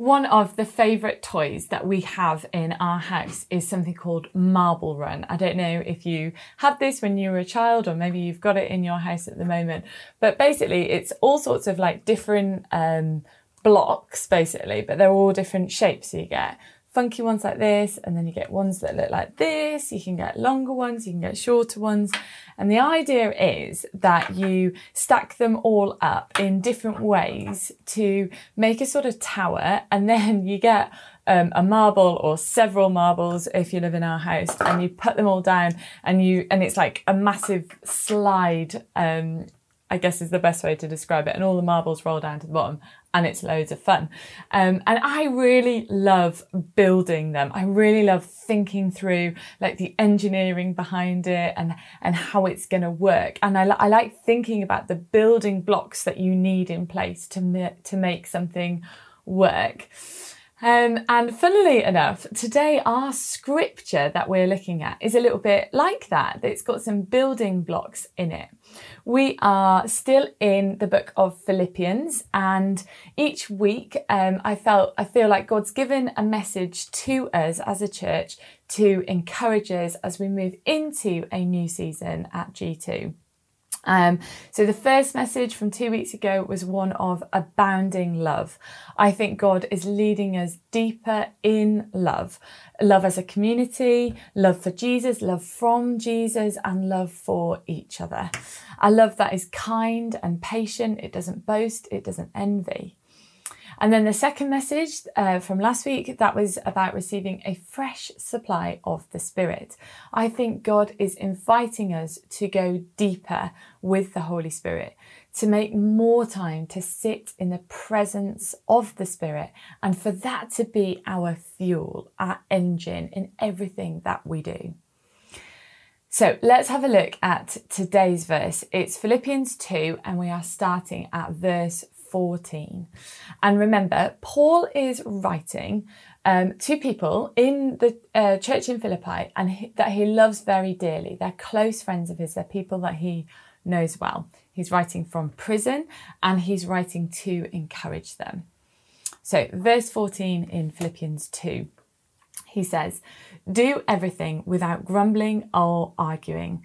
one of the favourite toys that we have in our house is something called Marble Run. I don't know if you had this when you were a child or maybe you've got it in your house at the moment, but basically it's all sorts of like different um, blocks basically, but they're all different shapes. You get funky ones like this, and then you get ones that look like this. You can get longer ones, you can get shorter ones. And the idea is that you stack them all up in different ways to make a sort of tower, and then you get um, a marble or several marbles if you live in our house, and you put them all down, and you and it's like a massive slide. Um, I guess is the best way to describe it. And all the marbles roll down to the bottom and it's loads of fun. Um, and I really love building them. I really love thinking through like the engineering behind it and, and how it's going to work. And I, I like thinking about the building blocks that you need in place to, to make something work. Um, and funnily enough, today our scripture that we're looking at is a little bit like that. It's got some building blocks in it. We are still in the book of Philippians, and each week um, I felt I feel like God's given a message to us as a church to encourage us as we move into a new season at G2. Um, so the first message from two weeks ago was one of abounding love. I think God is leading us deeper in love, love as a community, love for Jesus, love from Jesus, and love for each other. A love that is kind and patient. It doesn't boast. It doesn't envy. And then the second message uh, from last week, that was about receiving a fresh supply of the Spirit. I think God is inviting us to go deeper with the Holy Spirit, to make more time to sit in the presence of the Spirit, and for that to be our fuel, our engine in everything that we do. So let's have a look at today's verse. It's Philippians 2, and we are starting at verse 14. And remember, Paul is writing um, to people in the uh, church in Philippi and he, that he loves very dearly. They're close friends of his, they're people that he knows well. He's writing from prison and he's writing to encourage them. So, verse 14 in Philippians 2, he says, Do everything without grumbling or arguing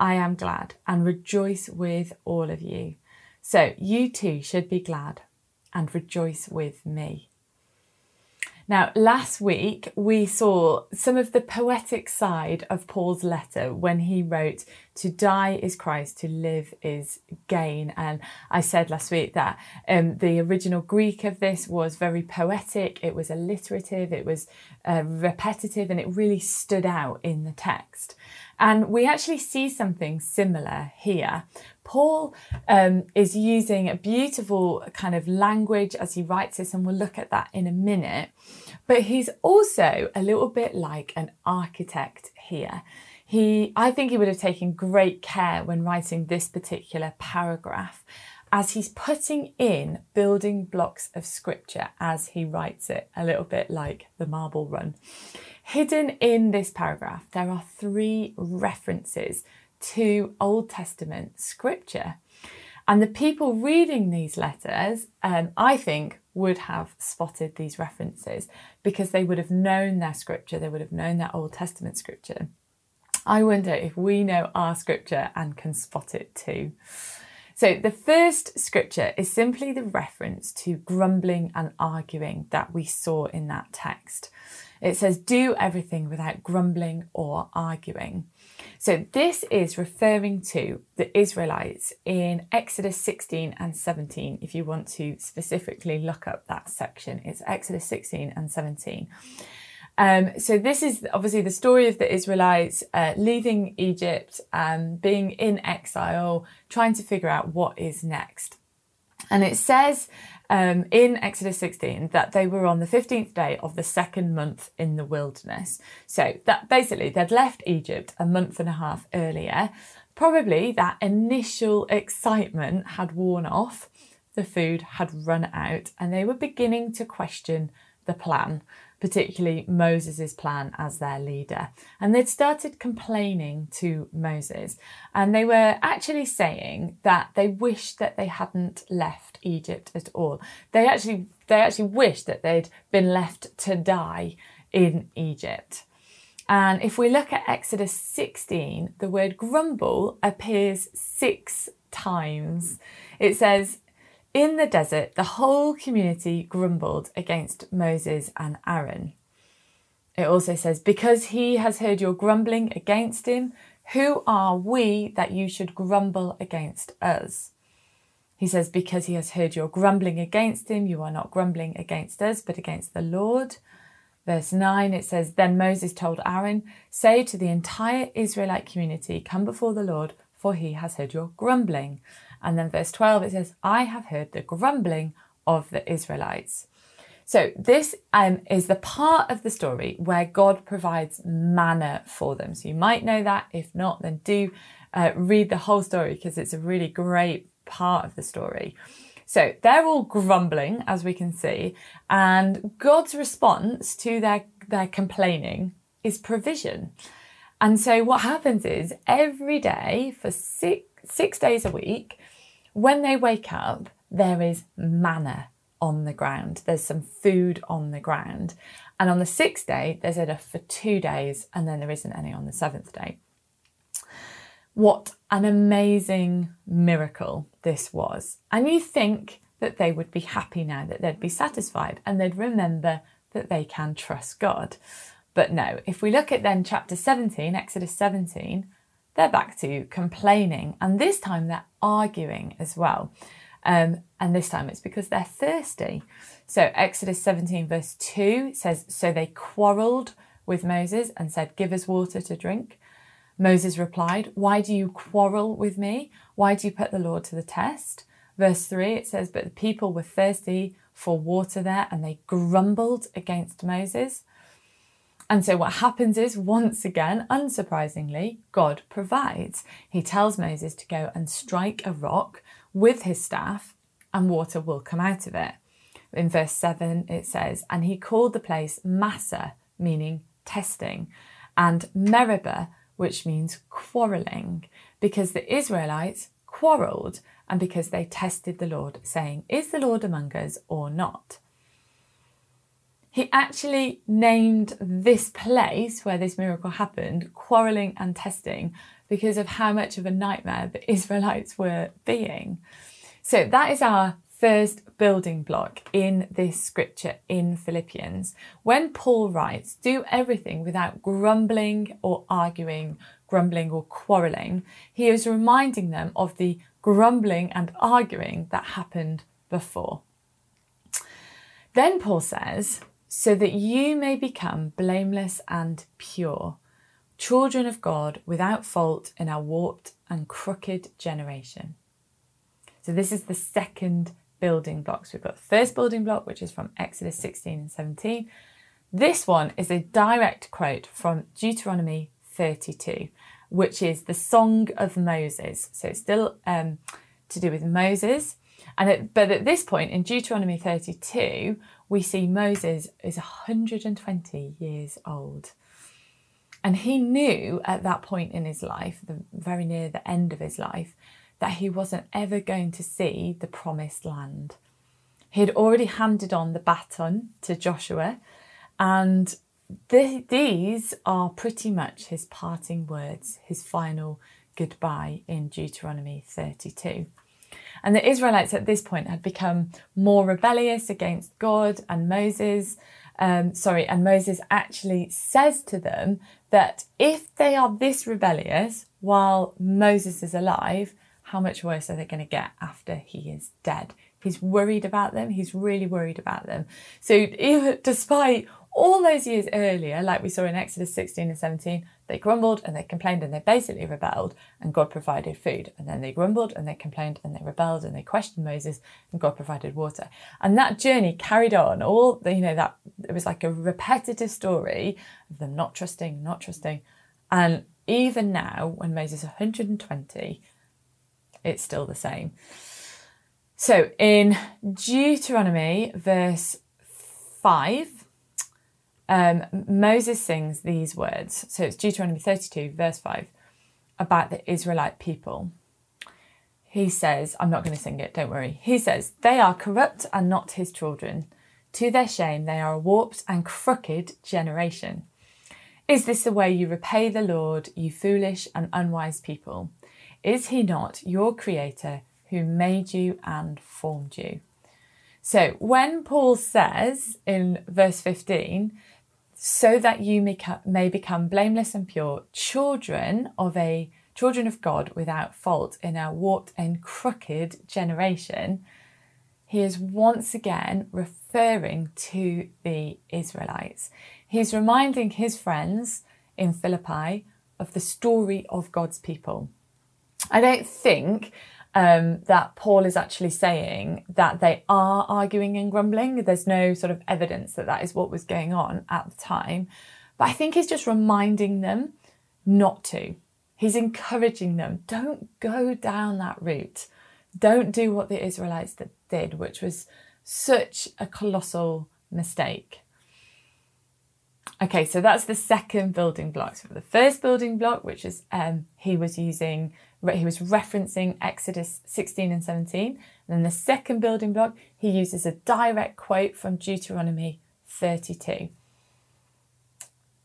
I am glad and rejoice with all of you. So you too should be glad and rejoice with me. Now, last week we saw some of the poetic side of Paul's letter when he wrote, To die is Christ, to live is gain. And I said last week that um, the original Greek of this was very poetic, it was alliterative, it was uh, repetitive, and it really stood out in the text. And we actually see something similar here. Paul um, is using a beautiful kind of language as he writes this, and we'll look at that in a minute. But he's also a little bit like an architect here. He, I think he would have taken great care when writing this particular paragraph as he's putting in building blocks of scripture as he writes it, a little bit like the marble run. Hidden in this paragraph, there are three references to Old Testament scripture. And the people reading these letters, um, I think, would have spotted these references because they would have known their scripture, they would have known their Old Testament scripture. I wonder if we know our scripture and can spot it too. So, the first scripture is simply the reference to grumbling and arguing that we saw in that text. It says, do everything without grumbling or arguing. So this is referring to the Israelites in Exodus 16 and 17. If you want to specifically look up that section, it's Exodus 16 and 17. Um, so this is obviously the story of the Israelites uh, leaving Egypt, and being in exile, trying to figure out what is next. And it says um, in Exodus 16 that they were on the 15th day of the second month in the wilderness. So that basically they'd left Egypt a month and a half earlier. Probably that initial excitement had worn off, the food had run out, and they were beginning to question the plan particularly Moses' plan as their leader. And they'd started complaining to Moses, and they were actually saying that they wished that they hadn't left Egypt at all. They actually they actually wished that they'd been left to die in Egypt. And if we look at Exodus 16, the word grumble appears six times. It says, in the desert, the whole community grumbled against Moses and Aaron. It also says, Because he has heard your grumbling against him, who are we that you should grumble against us? He says, Because he has heard your grumbling against him, you are not grumbling against us, but against the Lord. Verse 9, it says, Then Moses told Aaron, Say to the entire Israelite community, Come before the Lord, for he has heard your grumbling. And then verse 12, it says, I have heard the grumbling of the Israelites. So this um, is the part of the story where God provides manna for them. So you might know that. If not, then do uh, read the whole story because it's a really great part of the story. So they're all grumbling, as we can see, and God's response to their, their complaining is provision. And so what happens is every day for six, six days a week, when they wake up, there is manna on the ground. There's some food on the ground. And on the sixth day, there's enough for two days, and then there isn't any on the seventh day. What an amazing miracle this was. And you think that they would be happy now, that they'd be satisfied, and they'd remember that they can trust God. But no, if we look at then chapter 17, Exodus 17, they're back to complaining, and this time they're arguing as well. Um, and this time it's because they're thirsty. So, Exodus 17, verse 2 says, So they quarreled with Moses and said, Give us water to drink. Moses replied, Why do you quarrel with me? Why do you put the Lord to the test? Verse 3, it says, But the people were thirsty for water there and they grumbled against Moses. And so what happens is, once again, unsurprisingly, God provides. He tells Moses to go and strike a rock with his staff, and water will come out of it. In verse 7, it says, And he called the place Massah, meaning testing, and Meribah, which means quarrelling, because the Israelites quarrelled and because they tested the Lord, saying, Is the Lord among us or not? He actually named this place where this miracle happened quarreling and testing because of how much of a nightmare the Israelites were being. So that is our first building block in this scripture in Philippians. When Paul writes, do everything without grumbling or arguing, grumbling or quarreling, he is reminding them of the grumbling and arguing that happened before. Then Paul says, so that you may become blameless and pure, children of God without fault in our warped and crooked generation. So, this is the second building blocks. We've got the first building block, which is from Exodus 16 and 17. This one is a direct quote from Deuteronomy 32, which is the Song of Moses. So, it's still um, to do with Moses. And but at this point in Deuteronomy 32, we see Moses is 120 years old. And he knew at that point in his life, the, very near the end of his life, that he wasn't ever going to see the promised land. He had already handed on the baton to Joshua, and th- these are pretty much his parting words, his final goodbye in Deuteronomy 32. And the Israelites at this point had become more rebellious against God and Moses. Um, sorry, and Moses actually says to them that if they are this rebellious while Moses is alive, how much worse are they going to get after he is dead? He's worried about them. He's really worried about them. So, even, despite all those years earlier, like we saw in Exodus 16 and 17, they grumbled and they complained and they basically rebelled, and God provided food. And then they grumbled and they complained and they rebelled and they questioned Moses, and God provided water. And that journey carried on. All the, you know that it was like a repetitive story of them not trusting, not trusting, and even now, when Moses is 120, it's still the same. So in Deuteronomy, verse 5, um, Moses sings these words. So it's Deuteronomy 32, verse 5, about the Israelite people. He says, I'm not going to sing it, don't worry. He says, They are corrupt and not his children. To their shame, they are a warped and crooked generation. Is this the way you repay the Lord, you foolish and unwise people? Is he not your creator who made you and formed you? So when Paul says in verse 15, so that you may become blameless and pure, children of a children of God without fault in a warped and crooked generation, he is once again referring to the Israelites. He's reminding his friends in Philippi of the story of God's people. I don't think um, that Paul is actually saying that they are arguing and grumbling. There's no sort of evidence that that is what was going on at the time. But I think he's just reminding them not to. He's encouraging them don't go down that route. Don't do what the Israelites did, which was such a colossal mistake. Okay, so that's the second building block. So the first building block, which is um, he was using he was referencing Exodus 16 and 17. And then the second building block, he uses a direct quote from Deuteronomy 32.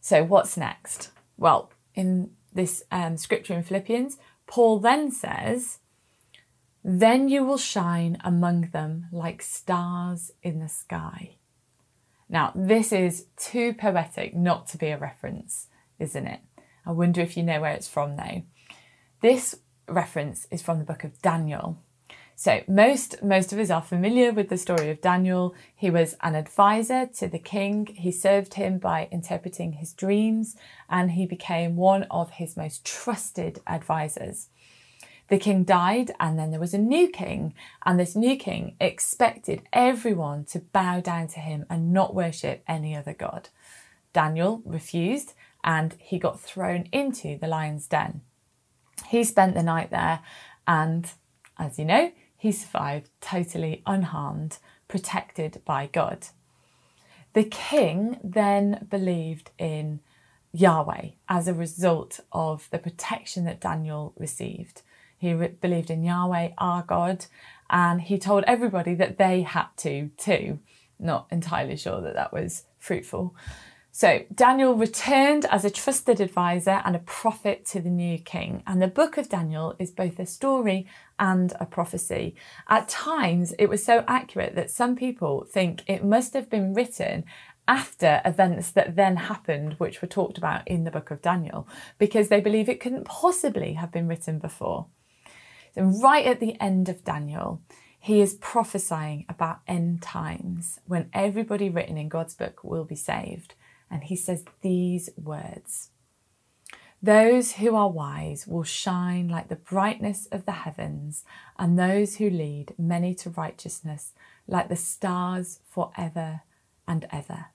So, what's next? Well, in this um, scripture in Philippians, Paul then says, Then you will shine among them like stars in the sky. Now, this is too poetic not to be a reference, isn't it? I wonder if you know where it's from though. This reference is from the book of Daniel. So most most of us are familiar with the story of Daniel. He was an advisor to the king. He served him by interpreting his dreams and he became one of his most trusted advisors. The king died and then there was a new king and this new king expected everyone to bow down to him and not worship any other god. Daniel refused and he got thrown into the lion's den. He spent the night there, and as you know, he survived totally unharmed, protected by God. The king then believed in Yahweh as a result of the protection that Daniel received. He re- believed in Yahweh, our God, and he told everybody that they had to too. Not entirely sure that that was fruitful. So Daniel returned as a trusted advisor and a prophet to the new king. And the book of Daniel is both a story and a prophecy. At times, it was so accurate that some people think it must have been written after events that then happened, which were talked about in the book of Daniel, because they believe it couldn't possibly have been written before. So, right at the end of Daniel, he is prophesying about end times when everybody written in God's book will be saved and he says these words Those who are wise will shine like the brightness of the heavens, and those who lead many to righteousness like the stars forever and ever.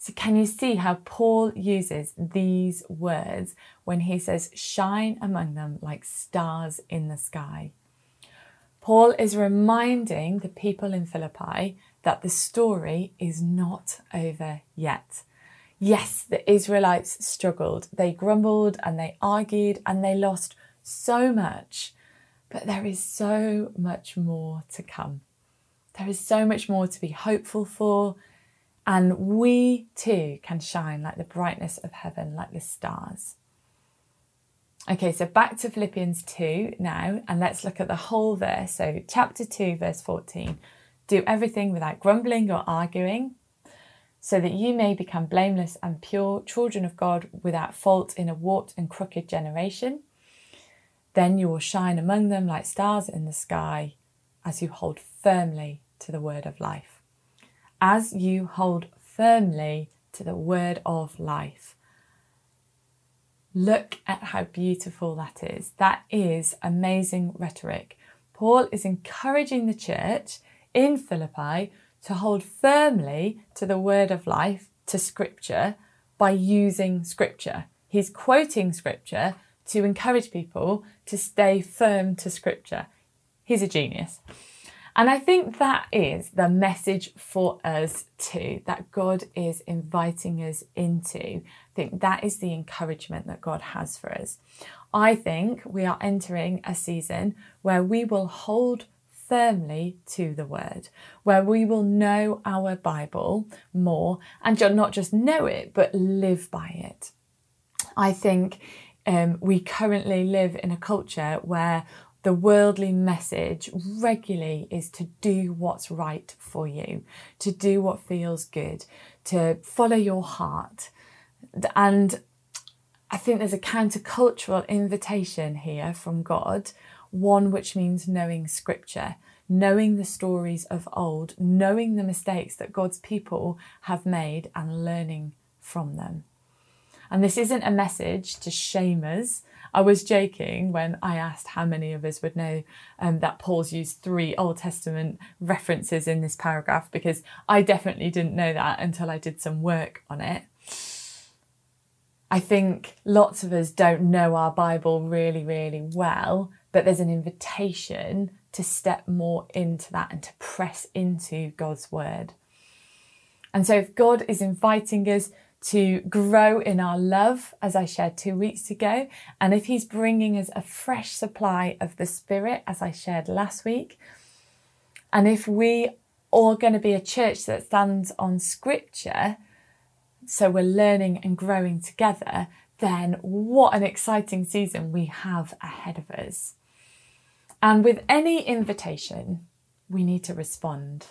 So, can you see how Paul uses these words when he says, shine among them like stars in the sky? Paul is reminding the people in Philippi that the story is not over yet. Yes, the Israelites struggled. They grumbled and they argued and they lost so much. But there is so much more to come. There is so much more to be hopeful for. And we too can shine like the brightness of heaven, like the stars. Okay, so back to Philippians 2 now, and let's look at the whole verse. So, chapter 2, verse 14 do everything without grumbling or arguing, so that you may become blameless and pure, children of God without fault in a warped and crooked generation. Then you will shine among them like stars in the sky as you hold firmly to the word of life. As you hold firmly to the word of life. Look at how beautiful that is. That is amazing rhetoric. Paul is encouraging the church in Philippi to hold firmly to the word of life, to scripture, by using scripture. He's quoting scripture to encourage people to stay firm to scripture. He's a genius. And I think that is the message for us too, that God is inviting us into. I think that is the encouragement that God has for us. I think we are entering a season where we will hold firmly to the word, where we will know our Bible more and not just know it, but live by it. I think um, we currently live in a culture where the worldly message regularly is to do what's right for you, to do what feels good, to follow your heart. And I think there's a countercultural invitation here from God, one which means knowing scripture, knowing the stories of old, knowing the mistakes that God's people have made and learning from them. And this isn't a message to shame us I was joking when I asked how many of us would know um, that Paul's used three Old Testament references in this paragraph because I definitely didn't know that until I did some work on it. I think lots of us don't know our Bible really, really well, but there's an invitation to step more into that and to press into God's word. And so, if God is inviting us to grow in our love, as I shared two weeks ago. And if He's bringing us a fresh supply of the Spirit, as I shared last week, and if we are going to be a church that stands on Scripture, so we're learning and growing together, then what an exciting season we have ahead of us. And with any invitation, we need to respond.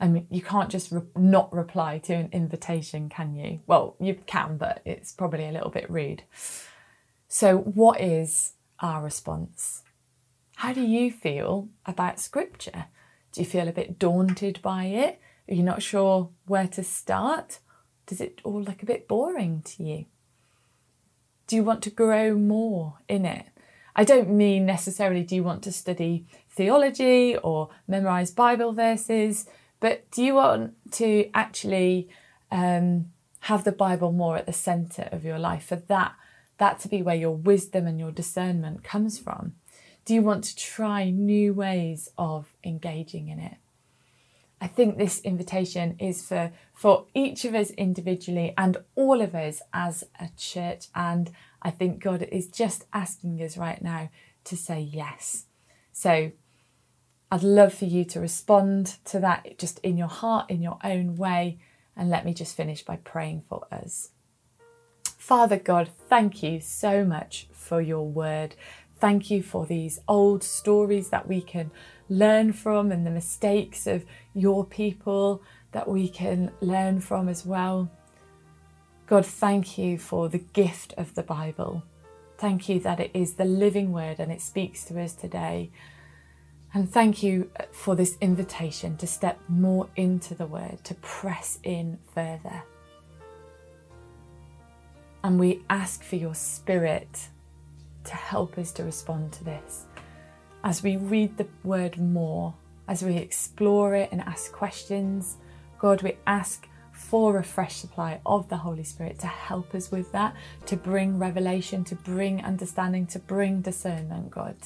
I mean, you can't just re- not reply to an invitation, can you? Well, you can, but it's probably a little bit rude. So, what is our response? How do you feel about scripture? Do you feel a bit daunted by it? Are you not sure where to start? Does it all look a bit boring to you? Do you want to grow more in it? I don't mean necessarily do you want to study theology or memorize Bible verses. But do you want to actually um, have the Bible more at the centre of your life? For that, that to be where your wisdom and your discernment comes from. Do you want to try new ways of engaging in it? I think this invitation is for, for each of us individually and all of us as a church. And I think God is just asking us right now to say yes. So I'd love for you to respond to that just in your heart, in your own way. And let me just finish by praying for us. Father God, thank you so much for your word. Thank you for these old stories that we can learn from and the mistakes of your people that we can learn from as well. God, thank you for the gift of the Bible. Thank you that it is the living word and it speaks to us today. And thank you for this invitation to step more into the word, to press in further. And we ask for your spirit to help us to respond to this. As we read the word more, as we explore it and ask questions, God, we ask for a fresh supply of the Holy Spirit to help us with that, to bring revelation, to bring understanding, to bring discernment, God.